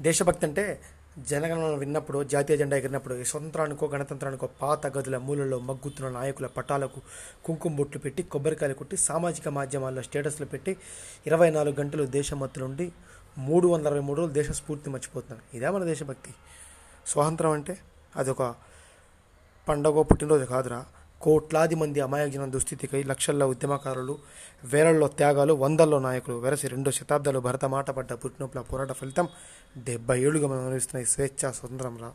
దేశభక్తి అంటే జనగణన విన్నప్పుడు జాతీయ జెండా ఎగిరినప్పుడు స్వతంత్రానికో గణతంత్రానికో పాత గదుల మూలలో మగ్గుతున్న నాయకుల పటాలకు కుంకుమ బొట్లు పెట్టి కొబ్బరికాయలు కొట్టి సామాజిక మాధ్యమాల్లో స్టేటస్లు పెట్టి ఇరవై నాలుగు గంటలు దేశమత్తు నుండి మూడు వందల అరవై మూడు రోజులు దేశ స్ఫూర్తి మర్చిపోతున్నారు ఇదే మన దేశభక్తి. స్వాతంత్రం అంటే అదొక పండగ పుట్టినరోజు కాదురా. కోట్లాది మంది అమాయక జనం దుస్థితికై లక్షల్లో ఉద్యమకారులు వేలల్లో త్యాగాలు వందల్లో నాయకులు వెరసి రెండు శతాబ్దాలు భరతమాటపడ్డ పడ్డ పుట్టినొప్పుల పోరాట ఫలితం డెబ్బై ఏడుగా మనం అనుభవిస్తున్న స్వేచ్ఛ స్వతంత్రం రా.